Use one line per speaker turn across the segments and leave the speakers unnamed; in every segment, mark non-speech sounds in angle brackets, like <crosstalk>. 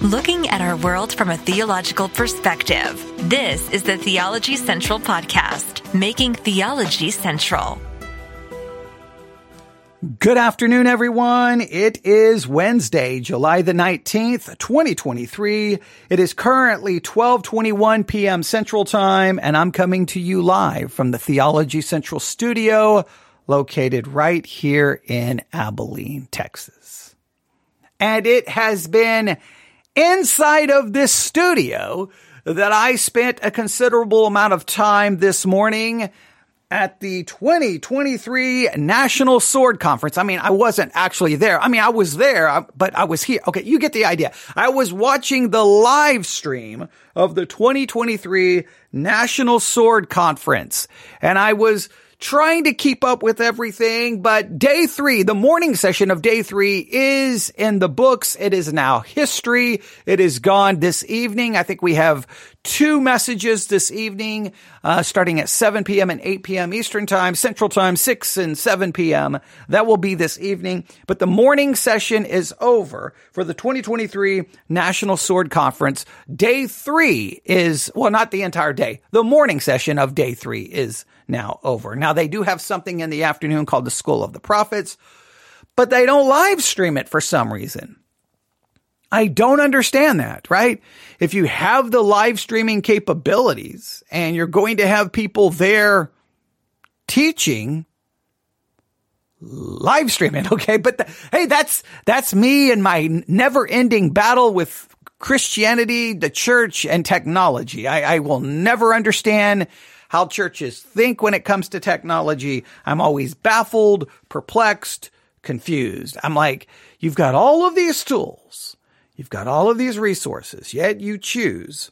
looking at our world from a theological perspective. This is the Theology Central Podcast, making theology central.
Good afternoon, everyone. It is Wednesday, July the 19th, 2023. It is currently 1221 p.m. Central Time, and I'm coming to you live from the Theology Central studio located right here in Abilene, Texas. And it has been inside of this studio that I spent a considerable amount of time this morning at the 2023 National Sword Conference. I mean, I wasn't actually there. I mean, I was there, but I was here. Okay, you get the idea. I was watching the live stream of the 2023 National Sword Conference and I was trying to keep up with everything, but day three, the morning session of day three is in the books. It is now history. It is gone this evening. I think we have two messages this evening, uh, starting at 7 p.m. and 8 p.m. Eastern time, Central time, 6 and 7 p.m. That will be this evening. But the morning session is over for the 2023 National Sword Conference. Day three is, well, not the entire day. The morning session of day three is now over. Now they do have something in the afternoon called the School of the Prophets, but they don't live stream it for some reason. I don't understand that, right? If you have the live streaming capabilities and you're going to have people there teaching, live streaming, <laughs> okay? But the, hey, that's, that's me and my never ending battle with Christianity, the church and technology. I, I will never understand how churches think when it comes to technology. I'm always baffled, perplexed, confused. I'm like, you've got all of these tools. You've got all of these resources, yet you choose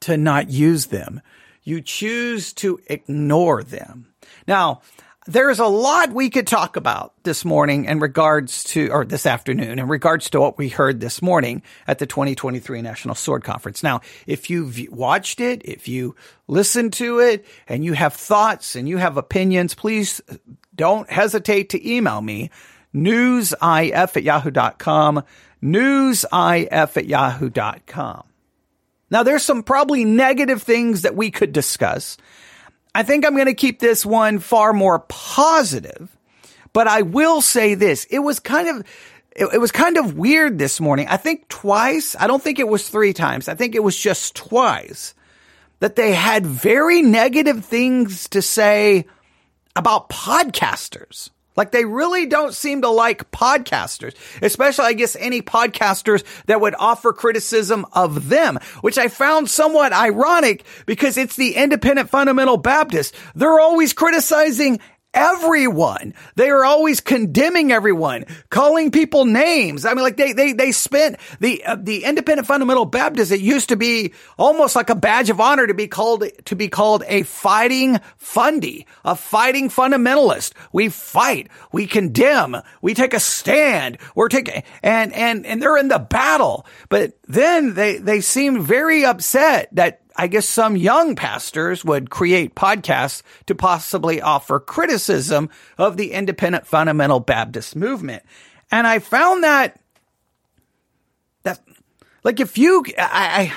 to not use them. You choose to ignore them. Now, there's a lot we could talk about this morning in regards to, or this afternoon, in regards to what we heard this morning at the 2023 National Sword Conference. Now, if you've watched it, if you listened to it, and you have thoughts and you have opinions, please don't hesitate to email me, newsif at yahoo.com, newsif at yahoo.com. Now, there's some probably negative things that we could discuss. I think I'm going to keep this one far more positive, but I will say this. It was kind of, it, it, was kind of weird this morning. I think twice. I don't think it was three times. I think it was just twice that they had very negative things to say about podcasters. Like they really don't seem to like podcasters, especially I guess any podcasters that would offer criticism of them, which I found somewhat ironic because it's the independent fundamental Baptist. They're always criticizing everyone. They are always condemning everyone, calling people names. I mean, like they, they, they spent the, uh, the independent fundamental Baptist. It used to be almost like a badge of honor to be called, to be called a fighting fundy, a fighting fundamentalist. We fight, we condemn, we take a stand, we're taking, and, and, and they're in the battle. But then they, they seemed very upset that I guess some young pastors would create podcasts to possibly offer criticism of the independent fundamental Baptist movement. And I found that that like if you I,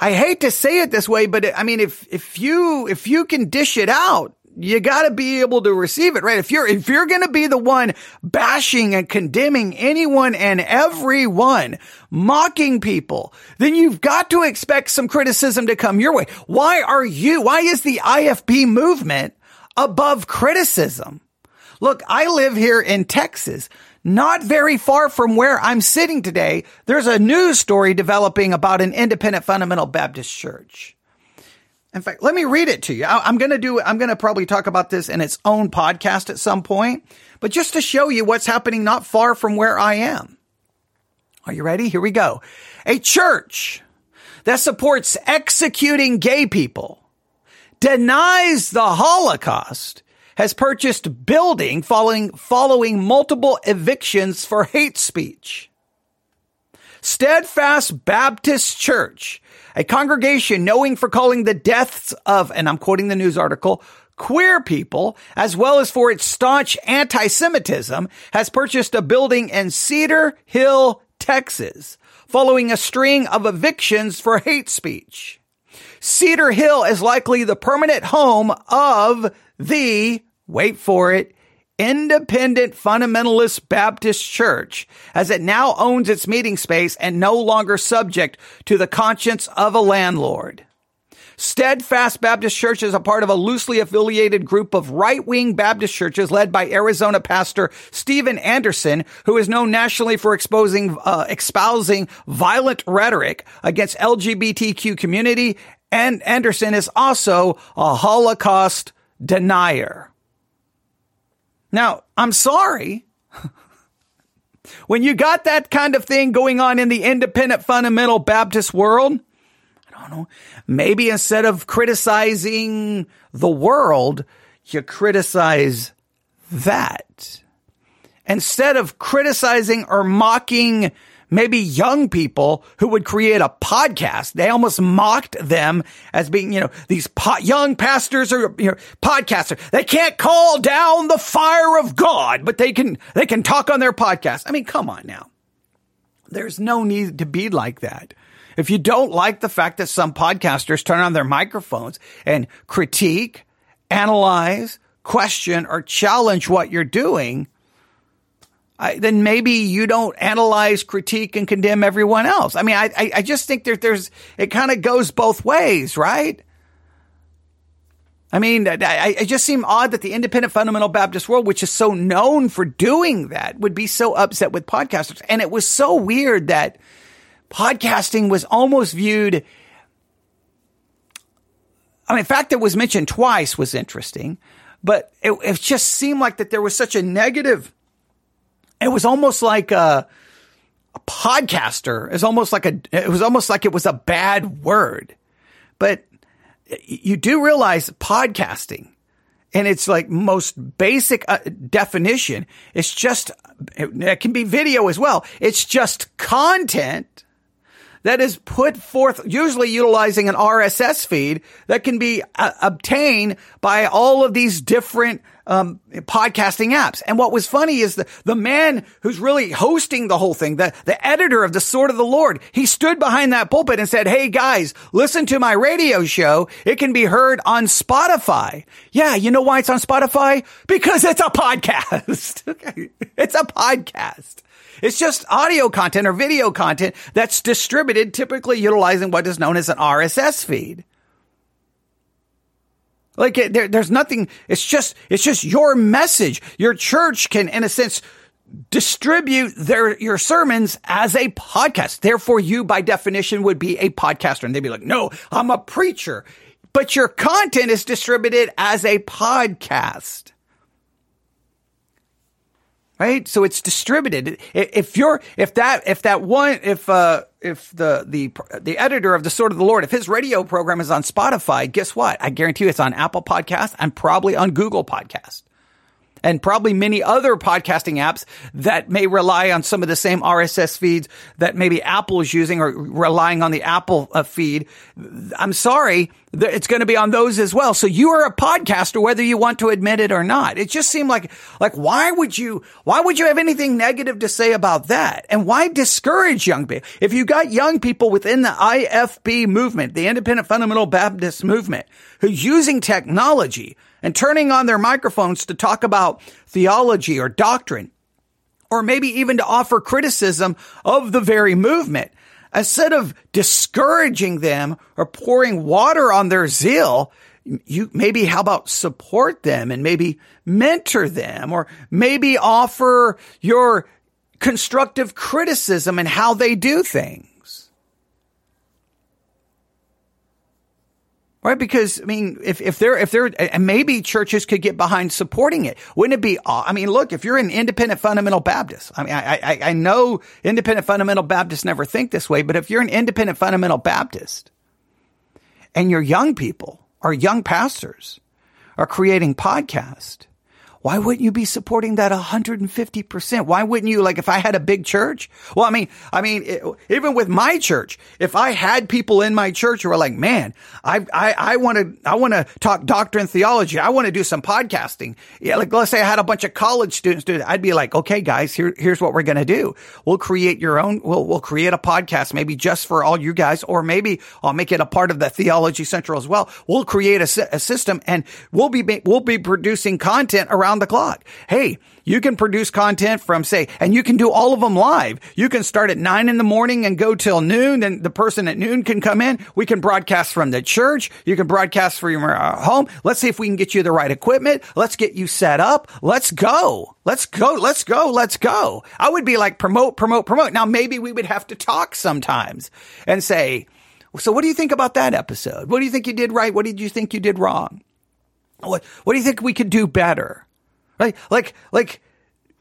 I I hate to say it this way, but I mean if if you if you can dish it out you got to be able to receive it, right? If you're, if you're going to be the one bashing and condemning anyone and everyone, mocking people, then you've got to expect some criticism to come your way. Why are you, why is the IFB movement above criticism? Look, I live here in Texas. Not very far from where I'm sitting today, there's a news story developing about an independent fundamental Baptist church. In fact, let me read it to you. I'm going to do, I'm going to probably talk about this in its own podcast at some point, but just to show you what's happening not far from where I am. Are you ready? Here we go. A church that supports executing gay people, denies the Holocaust, has purchased building following, following multiple evictions for hate speech. Steadfast Baptist Church a congregation knowing for calling the deaths of, and I'm quoting the news article, queer people, as well as for its staunch anti-Semitism, has purchased a building in Cedar Hill, Texas, following a string of evictions for hate speech. Cedar Hill is likely the permanent home of the, wait for it, Independent Fundamentalist Baptist Church, as it now owns its meeting space and no longer subject to the conscience of a landlord. Steadfast Baptist Church is a part of a loosely affiliated group of right-wing Baptist churches led by Arizona pastor Steven Anderson, who is known nationally for exposing, uh, espousing violent rhetoric against LGBTQ community. And Anderson is also a Holocaust denier. Now, I'm sorry. when you got that kind of thing going on in the independent fundamental Baptist world, I don't know, maybe instead of criticizing the world, you criticize that. Instead of criticizing or mocking maybe young people who would create a podcast. They almost mocked them as being, you know, these po- young pastors or you know, podcasters. They can't call down the fire of God, but they can, they can talk on their podcast. I mean, come on now. There's no need to be like that. If you don't like the fact that some podcasters turn on their microphones and critique, analyze, question, or challenge what you're doing, I, then maybe you don't analyze, critique, and condemn everyone else. I mean, I, I, I just think that there's, it kind of goes both ways, right? I mean, I, I just seem odd that the independent fundamental Baptist world, which is so known for doing that, would be so upset with podcasters. And it was so weird that podcasting was almost viewed. I mean, the fact that it was mentioned twice was interesting, but it, it just seemed like that there was such a negative it was almost like a, a podcaster is almost like a, it was almost like it was a bad word, but you do realize podcasting and it's like most basic uh, definition. It's just, it, it can be video as well. It's just content that is put forth, usually utilizing an RSS feed that can be uh, obtained by all of these different um, podcasting apps. And what was funny is the, the man who's really hosting the whole thing, the, the editor of the Sword of the Lord, he stood behind that pulpit and said, Hey guys, listen to my radio show. It can be heard on Spotify. Yeah. You know why it's on Spotify? Because it's a podcast. <laughs> okay. it's a podcast. It's just audio content or video content that's distributed, typically utilizing what is known as an RSS feed. Like there, there's nothing. It's just, it's just your message. Your church can, in a sense, distribute their, your sermons as a podcast. Therefore, you by definition would be a podcaster. And they'd be like, no, I'm a preacher, but your content is distributed as a podcast right? So it's distributed. If you're, if that, if that one, if, uh, if the, the, the editor of the Sword of the Lord, if his radio program is on Spotify, guess what? I guarantee you it's on Apple Podcast and probably on Google Podcast and probably many other podcasting apps that may rely on some of the same RSS feeds that maybe Apple is using or relying on the Apple uh, feed. I'm sorry, it's going to be on those as well. So you are a podcaster, whether you want to admit it or not. It just seemed like, like, why would you, why would you have anything negative to say about that? And why discourage young people? If you got young people within the IFB movement, the Independent Fundamental Baptist movement, who's using technology and turning on their microphones to talk about theology or doctrine, or maybe even to offer criticism of the very movement. Instead of discouraging them or pouring water on their zeal, you maybe how about support them and maybe mentor them or maybe offer your constructive criticism and how they do things. Right? Because, I mean, if, if they're, if they're, and maybe churches could get behind supporting it. Wouldn't it be, I mean, look, if you're an independent fundamental Baptist, I mean, I, I, I know independent fundamental Baptists never think this way, but if you're an independent fundamental Baptist and your young people or young pastors are creating podcasts, why wouldn't you be supporting that 150%? Why wouldn't you, like, if I had a big church? Well, I mean, I mean, it, even with my church, if I had people in my church who were like, man, I, I, I want to, I want to talk doctrine theology. I want to do some podcasting. Yeah. Like, let's say I had a bunch of college students do it. I'd be like, okay, guys, here, here's what we're going to do. We'll create your own, we'll, we'll create a podcast, maybe just for all you guys, or maybe I'll make it a part of the theology central as well. We'll create a, a system and we'll be, we'll be producing content around around the clock. Hey, you can produce content from say, and you can do all of them live. You can start at nine in the morning and go till noon. Then the person at noon can come in. We can broadcast from the church. You can broadcast from your uh, home. Let's see if we can get you the right equipment. Let's get you set up. Let's go. Let's go. Let's go. Let's go. I would be like promote, promote, promote. Now maybe we would have to talk sometimes and say, so what do you think about that episode? What do you think you did right? What did you think you did wrong? What, what do you think we could do better? Like, like, like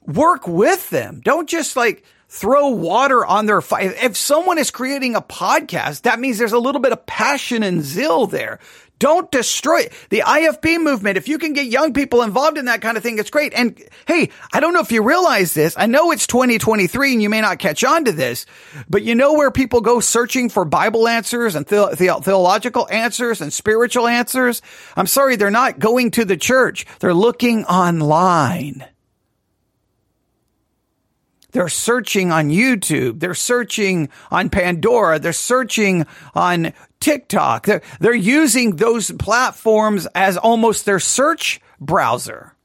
work with them. Don't just like throw water on their fire. If someone is creating a podcast, that means there's a little bit of passion and zeal there. Don't destroy it. The IFB movement. If you can get young people involved in that kind of thing, it's great. And hey, I don't know if you realize this. I know it's 2023 and you may not catch on to this, but you know where people go searching for Bible answers and the- the- theological answers and spiritual answers? I'm sorry, they're not going to the church. They're looking online. They're searching on YouTube. They're searching on Pandora. They're searching on TikTok. They're, they're using those platforms as almost their search browser.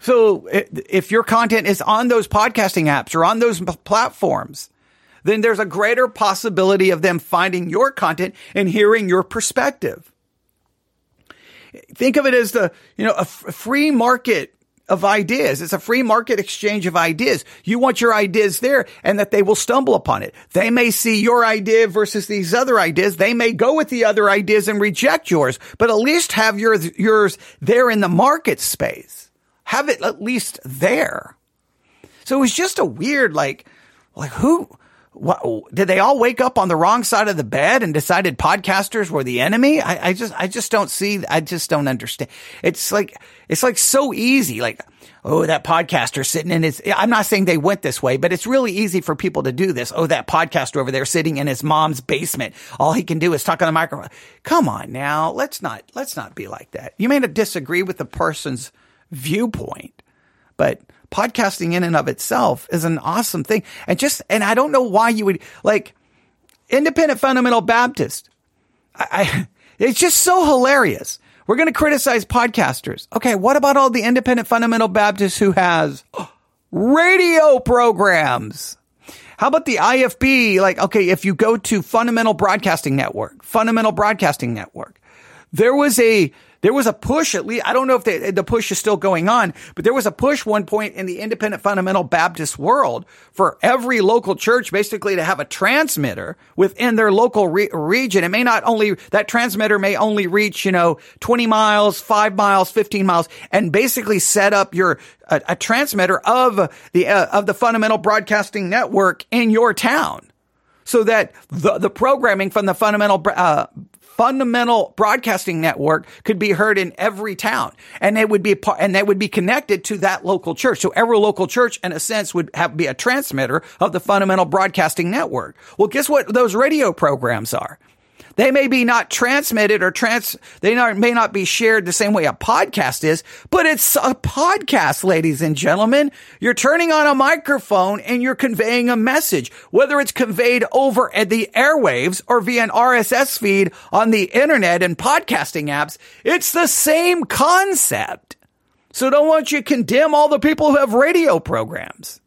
So if your content is on those podcasting apps or on those platforms, then there's a greater possibility of them finding your content and hearing your perspective. Think of it as the, you know, a free market of ideas. It's a free market exchange of ideas. You want your ideas there and that they will stumble upon it. They may see your idea versus these other ideas. They may go with the other ideas and reject yours, but at least have yours, yours there in the market space. Have it at least there. So it was just a weird, like, like who, what, did they all wake up on the wrong side of the bed and decided podcasters were the enemy? I, I just, I just don't see, I just don't understand. It's like, it's like so easy. Like, oh, that podcaster sitting in his, I'm not saying they went this way, but it's really easy for people to do this. Oh, that podcaster over there sitting in his mom's basement. All he can do is talk on the microphone. Come on now. Let's not, let's not be like that. You may not disagree with the person's viewpoint, but podcasting in and of itself is an awesome thing. And just, and I don't know why you would like independent fundamental Baptist. I, I <laughs> it's just so hilarious. We're going to criticize podcasters. Okay. What about all the independent fundamental Baptists who has <gasps> radio programs? How about the IFB? Like, okay, if you go to Fundamental Broadcasting Network, Fundamental Broadcasting Network, there was a there was a push at least, I don't know if the, the push is still going on, but there was a push one point in the independent fundamental Baptist world for every local church basically to have a transmitter within their local re- region. It may not only, that transmitter may only reach, you know, 20 miles, 5 miles, 15 miles, and basically set up your, a, a transmitter of the, uh, of the fundamental broadcasting network in your town so that the, the programming from the fundamental uh, fundamental broadcasting network could be heard in every town and they would be and they would be connected to that local church. So every local church in a sense would have be a transmitter of the fundamental broadcasting network. Well, guess what those radio programs are? They may be not transmitted or trans, they not, may not be shared the same way a podcast is, but it's a podcast, ladies and gentlemen. You're turning on a microphone and you're conveying a message, whether it's conveyed over at the airwaves or via an RSS feed on the internet and podcasting apps. It's the same concept. So don't want you condemn all the people who have radio programs.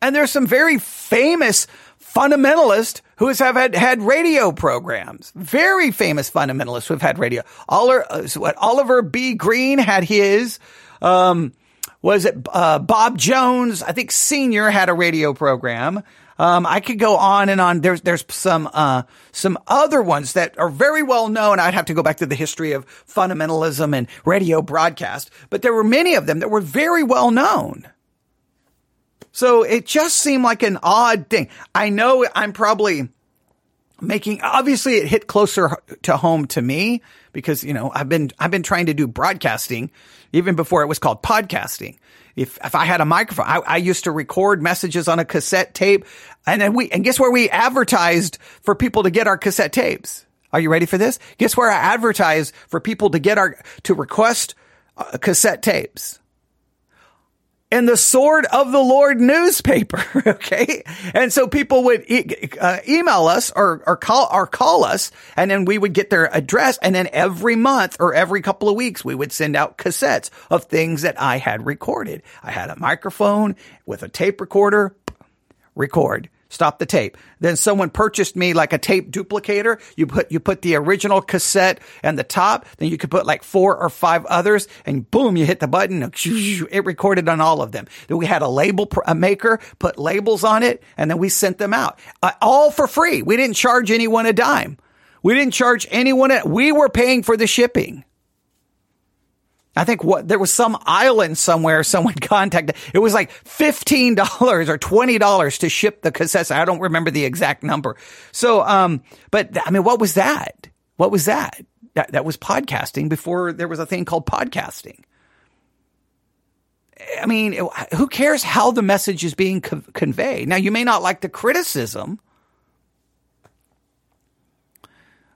And there's some very famous fundamentalist who have had, had radio programs. Very famous fundamentalists who have had radio. Oliver, uh, what Oliver B. Greene had his. Um, was it uh, Bob Jones? I think Senior had a radio program. Um, I could go on and on. There's there's some uh, some other ones that are very well known. I'd have to go back to the history of fundamentalism and radio broadcast, but there were many of them that were very well known. So it just seemed like an odd thing. I know I'm probably making obviously it hit closer to home to me because you know I've been I've been trying to do broadcasting even before it was called podcasting. If if I had a microphone, I, I used to record messages on a cassette tape, and then we and guess where we advertised for people to get our cassette tapes. Are you ready for this? Guess where I advertised for people to get our to request uh, cassette tapes in the Sword of the Lord newspaper. <laughs> Okay. And so people would e- uh, email us or, or call, or call us and then we would get their address. And then every month or every couple of weeks, we would send out cassettes of things that I had recorded. I had a microphone with a tape recorder, record stop the tape. Then someone purchased me like a tape duplicator. You put, you put the original cassette and the top, then you could put like four or five others and boom, you hit the button. It recorded on all of them. Then we had a label a maker, put labels on it, and then we sent them out. Uh, all for free. We didn't charge anyone a dime. We didn't charge anyone. A, we were paying for the shipping. I think what there was some island somewhere someone <laughs> contacted. It was like $15 or $20 to ship the cassettes. I don't remember the exact number. So, um, but I mean, what was that? What was that? That, that was podcasting before there was a thing called podcasting. I mean, who cares how the message is being co- conveyed? Now, you may not like the criticism,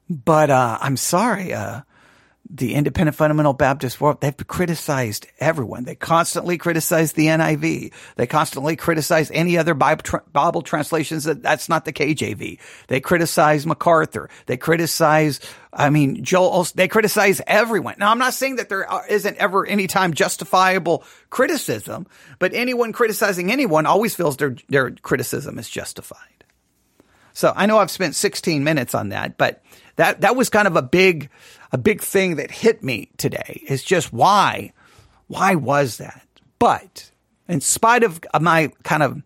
but, uh, I'm sorry, uh, the independent fundamental Baptist world, they've criticized everyone. They constantly criticize the NIV. They constantly criticize any other Bible translations that that's not the KJV. They criticize MacArthur. They criticize, I mean, Joel, they criticize everyone. Now, I'm not saying that there isn't ever any time justifiable criticism, but anyone criticizing anyone always feels their, their criticism is justified. So I know I've spent 16 minutes on that, but that, that was kind of a big, a big thing that hit me today is just why, why was that? But in spite of my kind of,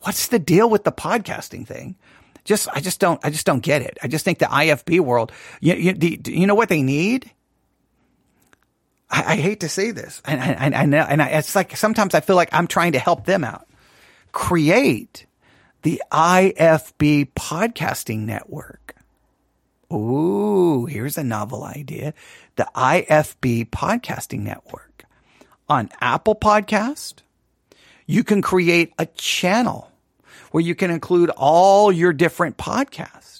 what's the deal with the podcasting thing? Just, I just don't, I just don't get it. I just think the IFB world, you, you, you know what they need? I, I hate to say this, and I, I know, and I, it's like sometimes I feel like I'm trying to help them out. Create the IFB podcasting network. Ooh, here's a novel idea. The IFB podcasting network. On Apple Podcast, you can create a channel where you can include all your different podcasts.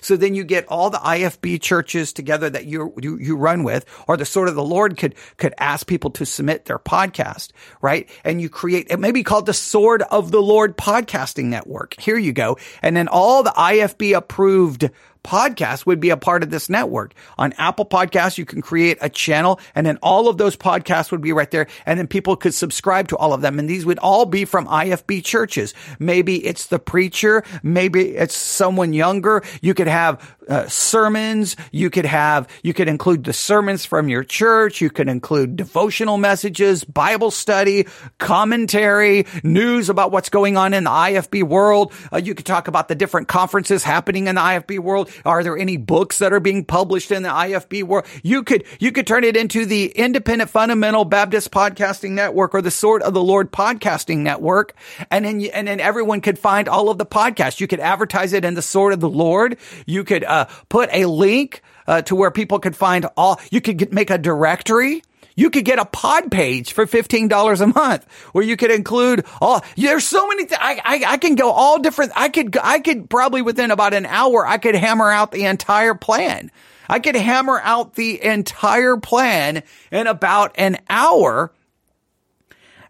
So then you get all the IFB churches together that you, you, you run with, or the Sword of the Lord could, could ask people to submit their podcast, right? And you create, it may be called the Sword of the Lord podcasting network. Here you go. And then all the IFB approved podcast would be a part of this network. On Apple Podcasts, you can create a channel and then all of those podcasts would be right there. And then people could subscribe to all of them. And these would all be from IFB churches. Maybe it's the preacher. Maybe it's someone younger. You could have uh, sermons. You could have, you could include the sermons from your church. You could include devotional messages, Bible study, commentary, news about what's going on in the IFB world. Uh, you could talk about the different conferences happening in the IFB world. Are there any books that are being published in the IFB world? You could, you could turn it into the Independent Fundamental Baptist Podcasting Network or the Sword of the Lord Podcasting Network. And then, and then everyone could find all of the podcasts. You could advertise it in the Sword of the Lord. You could, uh, put a link, uh, to where people could find all, you could get, make a directory you could get a pod page for $15 a month where you could include all, there's so many, th- I, I, I can go all different. I could, I could probably within about an hour, I could hammer out the entire plan. I could hammer out the entire plan in about an hour.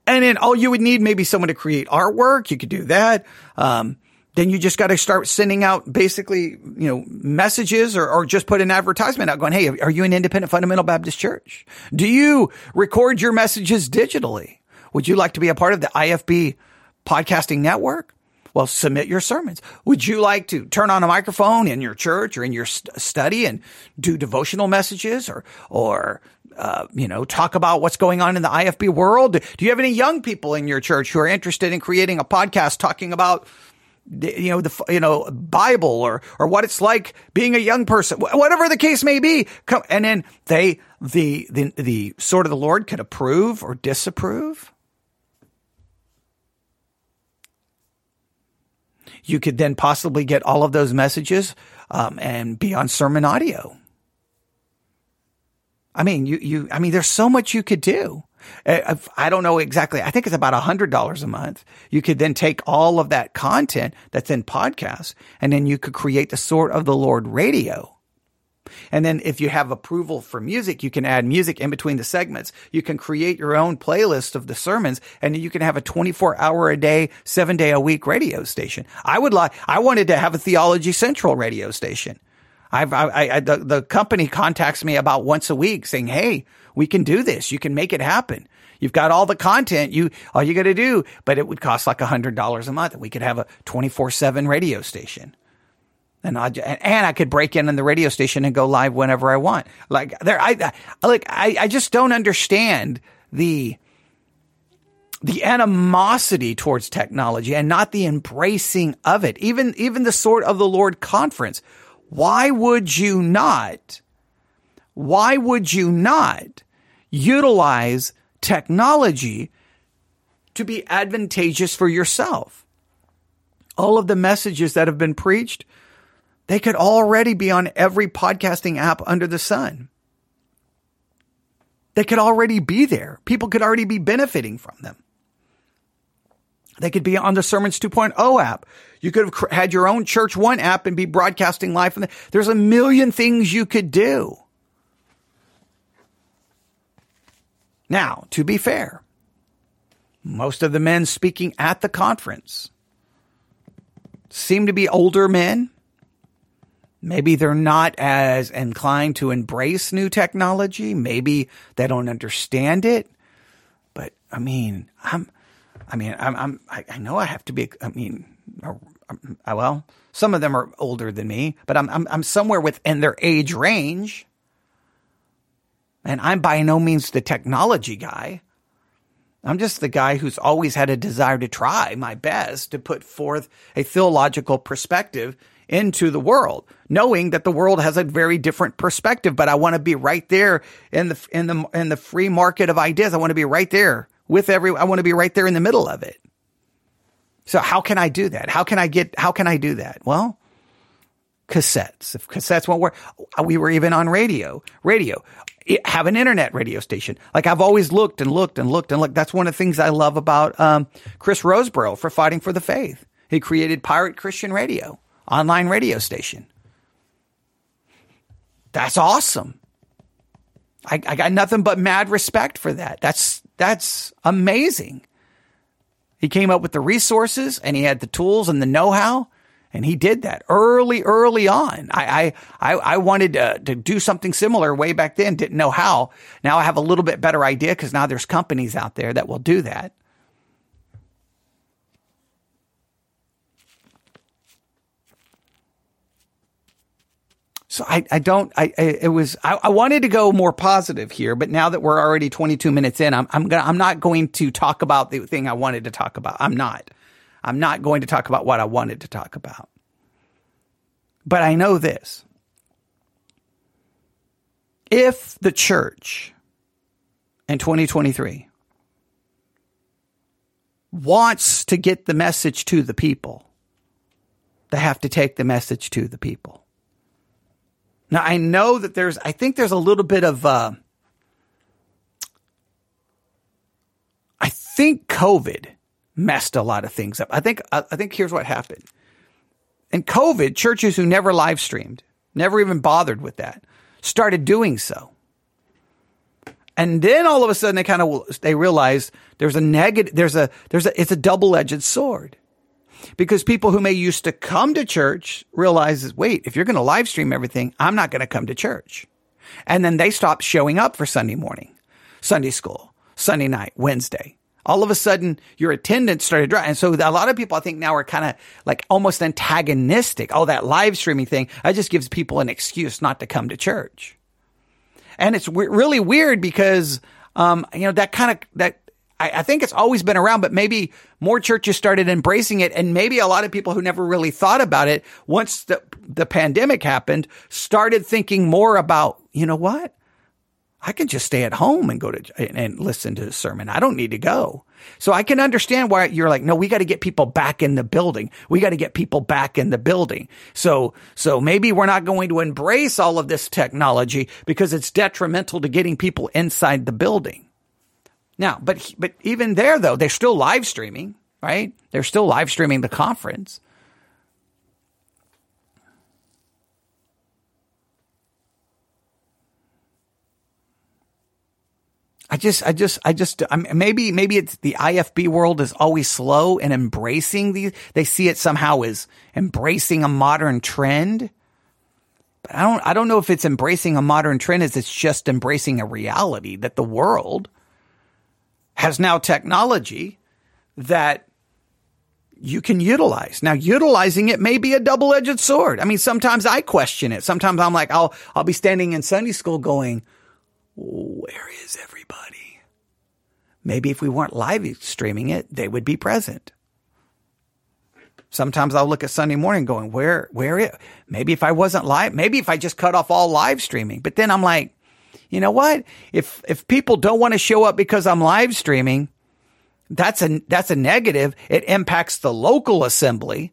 And then all you would need maybe someone to create artwork. You could do that. Um, then you just got to start sending out basically, you know, messages or, or just put an advertisement out going, Hey, are you an independent fundamental Baptist church? Do you record your messages digitally? Would you like to be a part of the IFB podcasting network? Well, submit your sermons. Would you like to turn on a microphone in your church or in your st- study and do devotional messages or, or, uh, you know, talk about what's going on in the IFB world? Do you have any young people in your church who are interested in creating a podcast talking about you know the you know Bible or or what it's like being a young person, whatever the case may be. Come, and then they the the the sword of the Lord could approve or disapprove. you could then possibly get all of those messages um, and be on sermon audio. I mean, you, you, I mean, there's so much you could do. Uh, I don't know exactly. I think it's about a hundred dollars a month. You could then take all of that content that's in podcasts and then you could create the Sword of the Lord radio. And then if you have approval for music, you can add music in between the segments. You can create your own playlist of the sermons and you can have a 24 hour a day, seven day a week radio station. I would like, I wanted to have a Theology Central radio station. I've, I, I, the, the company contacts me about once a week saying, Hey, we can do this. You can make it happen. You've got all the content. You, all you got to do, but it would cost like a hundred dollars a month we could have a 24 seven radio station. And I, and I could break in on the radio station and go live whenever I want. Like there, I, I like, I, I just don't understand the, the animosity towards technology and not the embracing of it. Even, even the Sword of the Lord conference why would you not? Why would you not utilize technology to be advantageous for yourself? All of the messages that have been preached, they could already be on every podcasting app under the sun. They could already be there. People could already be benefiting from them. They could be on the Sermons 2.0 app. You could have had your own Church One app and be broadcasting live from there. There's a million things you could do. Now, to be fair, most of the men speaking at the conference seem to be older men. Maybe they're not as inclined to embrace new technology. Maybe they don't understand it. But I mean, I'm, I mean, I'm, I'm I know I have to be, I mean, um, uh, well, some of them are older than me, but I'm, I'm, I'm somewhere within their age range. And I'm by no means the technology guy. I'm just the guy who's always had a desire to try my best to put forth a theological perspective into the world, knowing that the world has a very different perspective, but I want to be right there in the in the in the free market of ideas. I want to be right there with every, I want to be right there in the middle of it. So how can I do that? How can I get, how can I do that? Well, cassettes. If cassettes won't work, we were even on radio, radio, have an internet radio station. Like I've always looked and looked and looked and looked. That's one of the things I love about, um, Chris Rosebrough for fighting for the faith. He created Pirate Christian Radio, online radio station. That's awesome. I, I got nothing but mad respect for that. That's, that's amazing. He came up with the resources and he had the tools and the know-how and he did that early, early on. I, I, I wanted to, to do something similar way back then, didn't know how. Now I have a little bit better idea because now there's companies out there that will do that. So I, I don't, I, I it was, I, I, wanted to go more positive here, but now that we're already 22 minutes in, I'm, I'm gonna, I'm not going to talk about the thing I wanted to talk about. I'm not. I'm not going to talk about what I wanted to talk about. But I know this. If the church in 2023 wants to get the message to the people, they have to take the message to the people. Now I know that there's, I think there's a little bit of, uh, I think COVID messed a lot of things up. I think, I think here's what happened. In COVID, churches who never live streamed, never even bothered with that, started doing so. And then all of a sudden they kind of, they realized there's a negative, there's a, there's a, it's a double edged sword because people who may used to come to church realizes, wait, if you're going to live stream everything, I'm not going to come to church. And then they stop showing up for Sunday morning, Sunday school, Sunday night, Wednesday. All of a sudden, your attendance started dropping. And so a lot of people, I think now are kind of like almost antagonistic. Oh, that live streaming thing, that just gives people an excuse not to come to church. And it's w- really weird because, um, you know, that kind of, that I, I think it's always been around, but maybe more churches started embracing it. And maybe a lot of people who never really thought about it once the, the pandemic happened started thinking more about, you know what? I can just stay at home and go to and, listen to the sermon. I don't need to go. So I can understand why you're like, no, we got to get people back in the building. We got to get people back in the building. So, so maybe we're not going to embrace all of this technology because it's detrimental to getting people inside the building. Now, but, but even there though, they're still live streaming, right? They're still live streaming the conference. I just, I just, I just, I'm, maybe, maybe it's the IFB world is always slow in embracing these. They see it somehow as embracing a modern trend. But I don't, I don't know if it's embracing a modern trend as it's just embracing a reality that the world has now technology that you can utilize. Now, utilizing it may be a double-edged sword. I mean, sometimes I question it. Sometimes I'm like, I'll, I'll be standing in Sunday school going, where is everybody? Maybe if we weren't live streaming it, they would be present. Sometimes I'll look at Sunday morning going, where, where it, maybe if I wasn't live, maybe if I just cut off all live streaming, but then I'm like, you know what? If, if people don't want to show up because I'm live streaming, that's a, that's a negative. It impacts the local assembly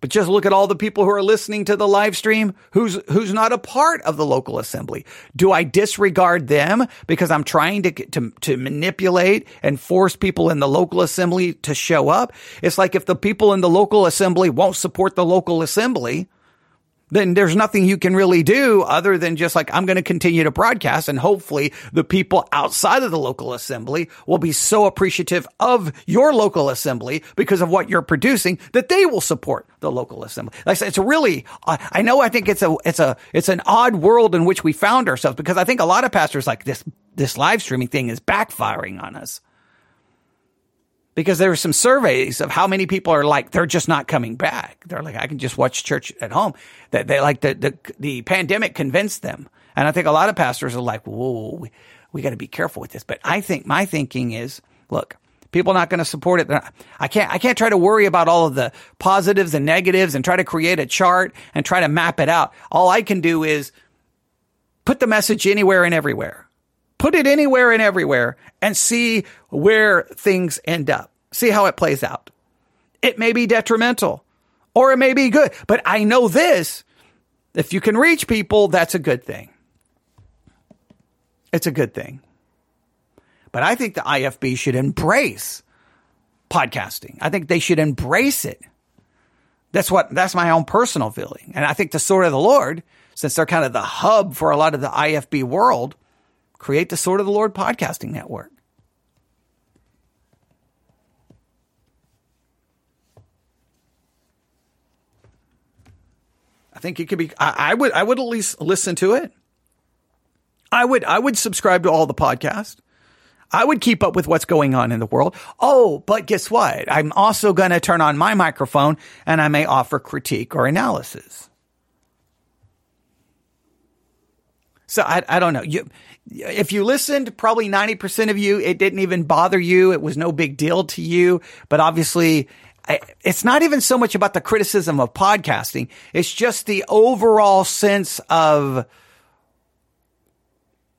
but just look at all the people who are listening to the live stream who's, who's not a part of the local assembly. Do I disregard them because I'm trying to, to, to manipulate and force people in the local assembly to show up? It's like if the people in the local assembly won't support the local assembly, then there's nothing you can really do other than just like, I'm going to continue to broadcast and hopefully the people outside of the local assembly will be so appreciative of your local assembly because of what you're producing that they will support the local assembly. Like I said, it's really, I know I think it's a, it's a, it's an odd world in which we found ourselves because I think a lot of pastors like this, this live streaming thing is backfiring on us because there were some surveys of how many people are like they're just not coming back. They're like I can just watch church at home. That they like the the the pandemic convinced them, and I think a lot of pastors are like, whoa, we, we got to be careful with this. But I think my thinking is, look, people are not going to support it. I can't I can't try to worry about all of the positives and negatives and try to create a chart and try to map it out. All I can do is put the message anywhere and everywhere put it anywhere and everywhere and see where things end up. See how it plays out. It may be detrimental or it may be good, but I know this. If you can reach people, that's a good thing. It's a good thing. But I think the IFB should embrace podcasting. I think they should embrace it. That's what, that's my own personal feeling. And I think the sword of the Lord, since they're kind of the hub for a lot of the IFB world, create the Sword of the Lord podcasting network. I think it could be. I, I, would. I would at least listen to it. I would. I would subscribe to all the podcasts. I would keep up with what's going on in the world. Oh, but guess what? I'm also going to turn on my microphone and I may offer critique or analysis. So I, I don't know. You, if you listened, probably 90% of you, it didn't even bother you. It was no big deal to you. But obviously, it's not even so much about the criticism of podcasting. It's just the overall sense of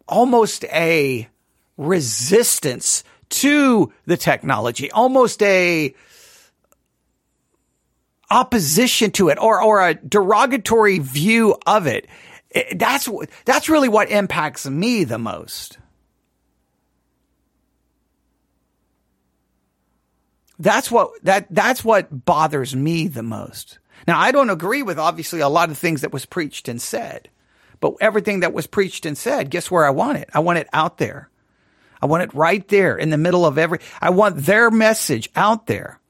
almost a resistance to the technology, almost a opposition to it or, or a derogatory view of it that's that's really what impacts me the most. That's what that that's what bothers me the most. Now I don't agree with obviously a lot of things that was preached and said, but everything that was preached and said, guess where I want it? I want it out there. I want it right there in the middle of every I want their message out there.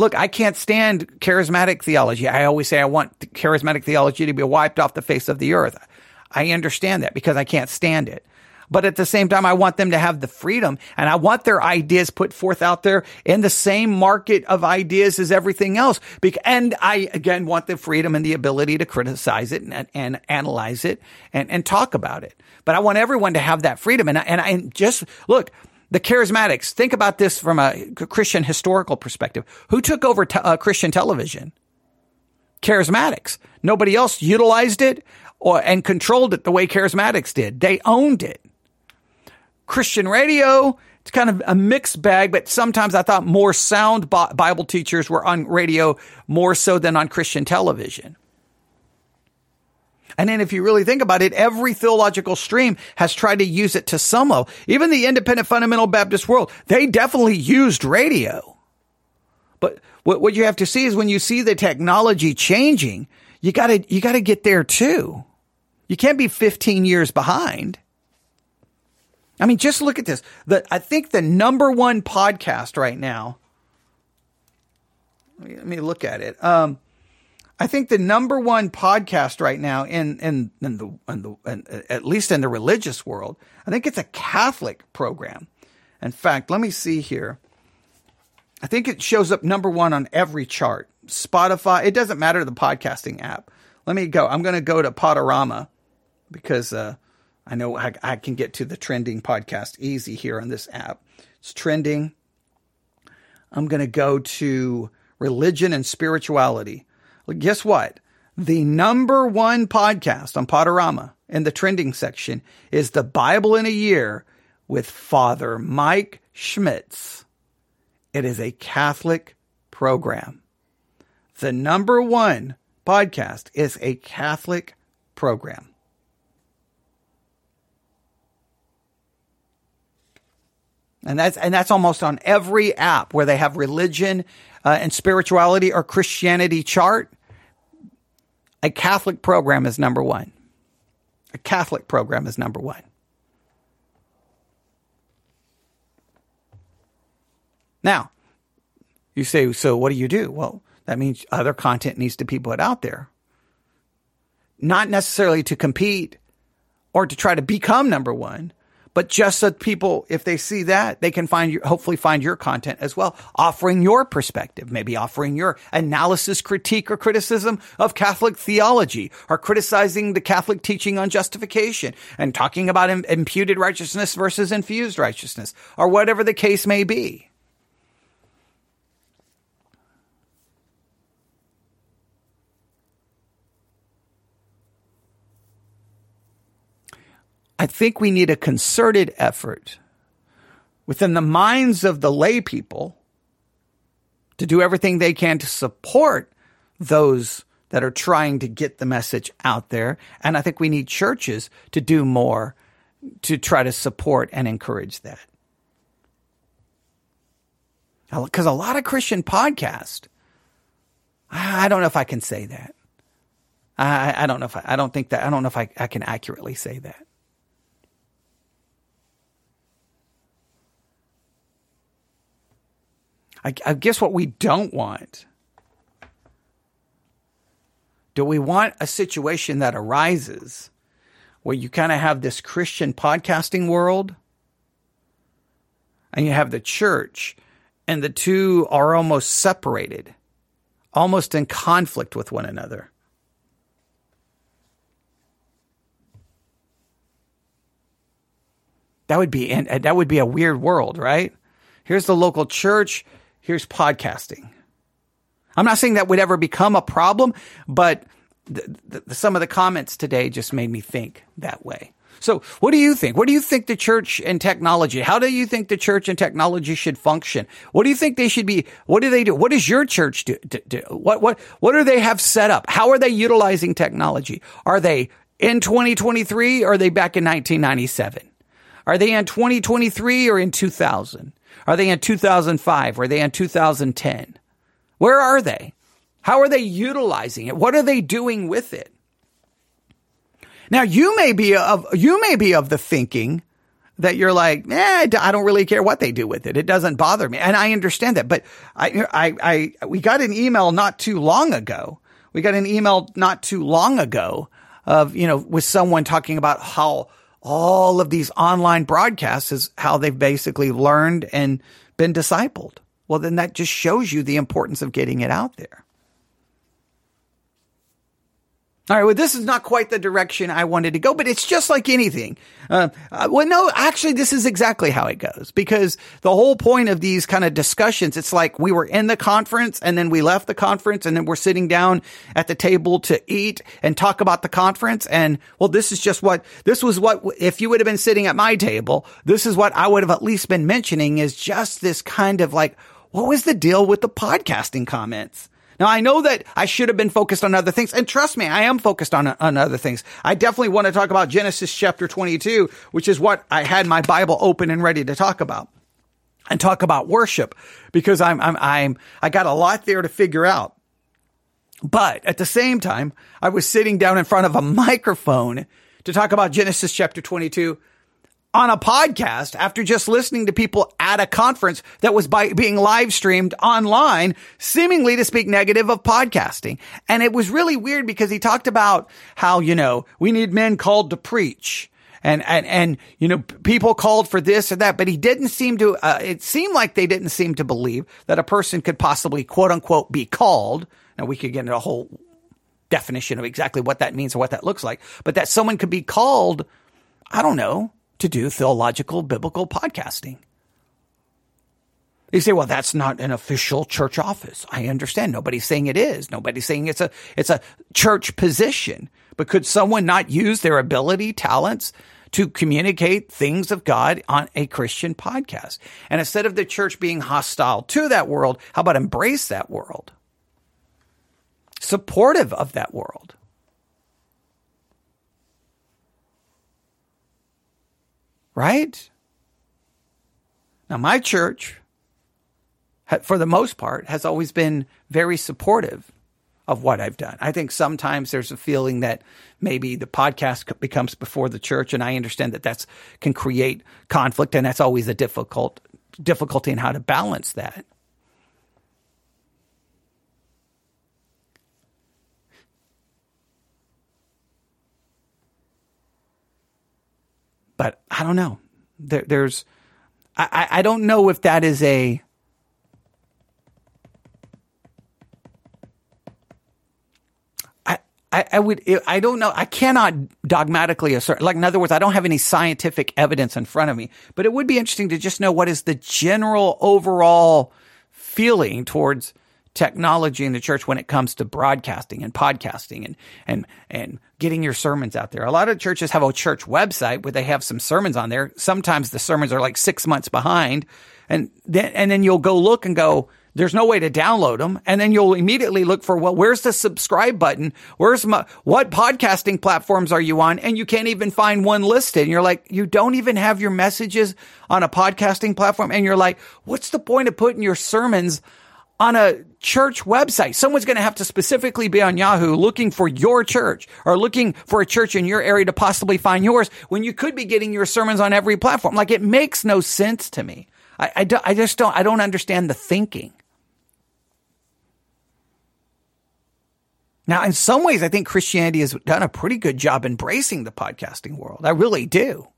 Look, I can't stand charismatic theology. I always say I want charismatic theology to be wiped off the face of the earth. I understand that because I can't stand it. But at the same time, I want them to have the freedom and I want their ideas put forth out there in the same market of ideas as everything else. And I again want the freedom and the ability to criticize it and, and analyze it and, and talk about it. But I want everyone to have that freedom. And, and I and just look, the charismatics, think about this from a Christian historical perspective. Who took over te- uh, Christian television? Charismatics. Nobody else utilized it or and controlled it the way charismatics did. They owned it. Christian radio, it's kind of a mixed bag, but sometimes I thought more sound Bible teachers were on radio more so than on Christian television. And then if you really think about it, every theological stream has tried to use it to some level. Even the independent fundamental Baptist world, they definitely used radio. But what, you have to see is when you see the technology changing, you gotta, you gotta get there too. You can't be 15 years behind. I mean, just look at this. The, I think the number one podcast right now, let me, let me look at it. Um, I think the number one podcast right now in, in, in the, in the in, at least in the religious world, I think it's a Catholic program. In fact, let me see here. I think it shows up number one on every chart. Spotify, it doesn't matter the podcasting app. Let me go. I'm going to go to Podurama because, uh, I know I, I can get to the trending podcast easy here on this app. It's trending. I'm going to go to religion and spirituality. Guess what? The number one podcast on Podurama in the trending section is The Bible in a Year with Father Mike Schmitz. It is a Catholic program. The number one podcast is a Catholic program. And that's, and that's almost on every app where they have religion uh, and spirituality or Christianity chart. A Catholic program is number one. A Catholic program is number one. Now, you say, so what do you do? Well, that means other content needs to be put out there. Not necessarily to compete or to try to become number one, but just so people, if they see that, they can find you, hopefully find your content as well, offering your perspective, maybe offering your analysis, critique, or criticism of Catholic theology, or criticizing the Catholic teaching on justification, and talking about imputed righteousness versus infused righteousness, or whatever the case may be. I think we need a concerted effort within the minds of the lay people to do everything they can to support those that are trying to get the message out there. And I think we need churches to do more to try to support and encourage that. Because a lot of Christian podcasts, I don't know if I can say that. I, I don't know if I, I don't think that, I don't know if I, I can accurately say that. I, I guess what we don't want. Do we want a situation that arises where you kind of have this Christian podcasting world and you have the church and the two are almost separated, almost in conflict with one another? That would be that would be a weird world, right? Here's the local church, here's podcasting. I'm not saying that would ever become a problem, but th- th- some of the comments today just made me think that way. So, what do you think? What do you think the church and technology? How do you think the church and technology should function? What do you think they should be? What do they do? What does your church do? do, do? What what what do they have set up? How are they utilizing technology? Are they in 2023 or are they back in 1997? Are they in 2023 or in 2000? Are they in 2005? Are they in 2010? Where are they? How are they utilizing it? What are they doing with it? Now you may be of you may be of the thinking that you're like, eh, I don't really care what they do with it. It doesn't bother me, and I understand that. But I, I, I, we got an email not too long ago. We got an email not too long ago of you know with someone talking about how all of these online broadcasts is how they've basically learned and been discipled. Well, then that just shows you the importance of getting it out there. All right, well, this is not quite the direction I wanted to go, but it's just like anything. Uh, uh, well, no, actually, this is exactly how it goes because the whole point of these kind of discussions, it's like we were in the conference and then we left the conference and then we're sitting down at the table to eat and talk about the conference. And well, this is just what, this was what, if you would have been sitting at my table, this is what I would have at least been mentioning is just this kind of like, what was the deal with the podcasting comments? Now I know that I should have been focused on other things. And trust me, I am focused on, on other things. I definitely want to talk about Genesis chapter 22, which is what I had my Bible open and ready to talk about and talk about worship because I'm, I'm, I'm, I got a lot there to figure out. But at the same time, I was sitting down in front of a microphone to talk about Genesis chapter 22 on a podcast after just listening to people at a conference that was by being live streamed online, seemingly to speak negative of podcasting. And it was really weird because he talked about how, you know, we need men called to preach. And, and, and, you know, people called for this or that, but he didn't seem to, uh, it seemed like they didn't seem to believe that a person could possibly quote unquote be called. Now we could get into a whole definition of exactly what that means or what that looks like, but that someone could be called, I don't know, to do theological biblical podcasting. You say, well, that's not an official church office. I understand. Nobody's saying it is. Nobody's saying it's a, it's a church position. But could someone not use their ability, talents to communicate things of God on a Christian podcast? And instead of the church being hostile to that world, how about embrace that world? Supportive of that world. Right? Now, my church, for the most part, has always been very supportive of what I've done. I think sometimes there's a feeling that maybe the podcast becomes before the church, and I understand that that's can create conflict, and that's always a difficult difficulty in how to balance that. But I don't know. There, there's, I, I don't know if that is a, I, I would, I don't know. I cannot dogmatically assert, like, in other words, I don't have any scientific evidence in front of me, but it would be interesting to just know what is the general overall feeling towards technology in the church when it comes to broadcasting and podcasting and and and getting your sermons out there. A lot of churches have a church website where they have some sermons on there. Sometimes the sermons are like 6 months behind and then and then you'll go look and go there's no way to download them. And then you'll immediately look for, well, where's the subscribe button? Where's my, what podcasting platforms are you on? And you can't even find one listed. And you're like, you don't even have your messages on a podcasting platform. And you're like, what's the point of putting your sermons on a church website. Someone's going to have to specifically be on Yahoo looking for your church or looking for a church in your area to possibly find yours when you could be getting your sermons on every platform. Like it makes no sense to me. I, I, do, I just don't, I don't understand the thinking. Now, in some ways, I think Christianity has done a pretty good job embracing the podcasting world. I really do.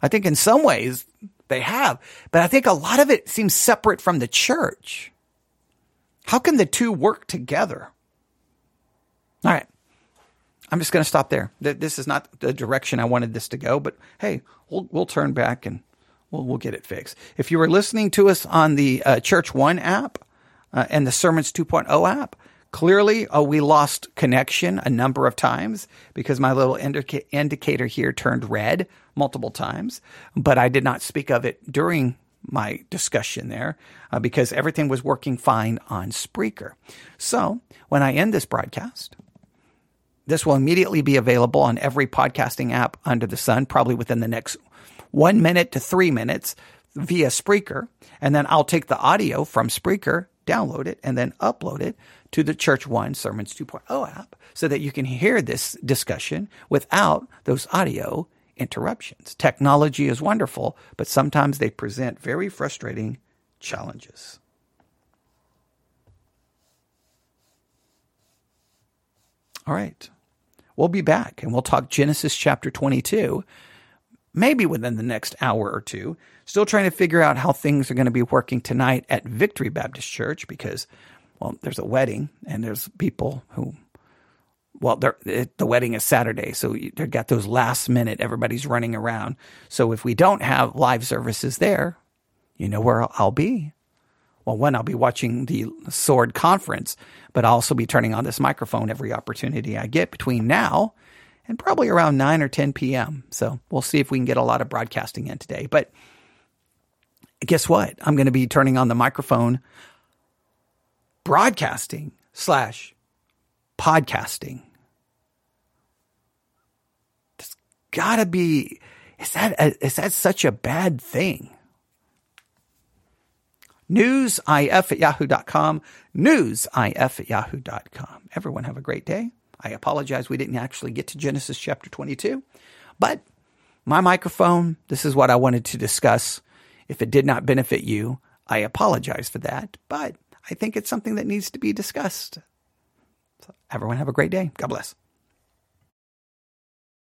I think in some ways they have, but I think a lot of it seems separate from the church. How can the two work together? All right. I'm just going to stop there. This is not the direction I wanted this to go, but hey, we'll, we'll turn back and we'll, we'll get it fixed. If you were listening to us on the uh, Church One app uh, and the Sermons 2.0 app, clearly uh, we lost connection a number of times because my little indica- indicator here turned red multiple times, but I did not speak of it during my discussion there uh, because everything was working fine on Spreaker. So when I end this broadcast, this will immediately be available on every podcasting app under the sun, probably within the next one minute to three minutes via Spreaker. And then I'll take the audio from Spreaker, download it, and then upload it to the Church One Sermons 2.0 app so that you can hear this discussion without those audio interruptions. Technology is wonderful, but sometimes they present very frustrating challenges. All right. We'll be back and we'll talk Genesis chapter 22, maybe within the next hour or two. Still trying to figure out how things are going to be working tonight at Victory Baptist Church because, well, there's a wedding and there's people who well, the wedding is Saturday, so they've got those last minute. Everybody's running around. So if we don't have live services there, you know where I'll be. Well, one, I'll be watching the Sword Conference, but I'll also be turning on this microphone every opportunity I get between now and probably around 9 or 10 p.m. So we'll see if we can get a lot of broadcasting in today. But guess what? I'm going to be turning on the microphone, broadcasting slash podcasting. It's got to be. Is that a, is that such a bad thing? Newsif at yahoo.com. Newsif at yahoo.com. Everyone have a great day. I apologize we didn't actually get to Genesis chapter 22, but my microphone, this is what I wanted to discuss. If it did not benefit you, I apologize for that, but I think it's something that needs to be discussed. So everyone have a great day. God bless.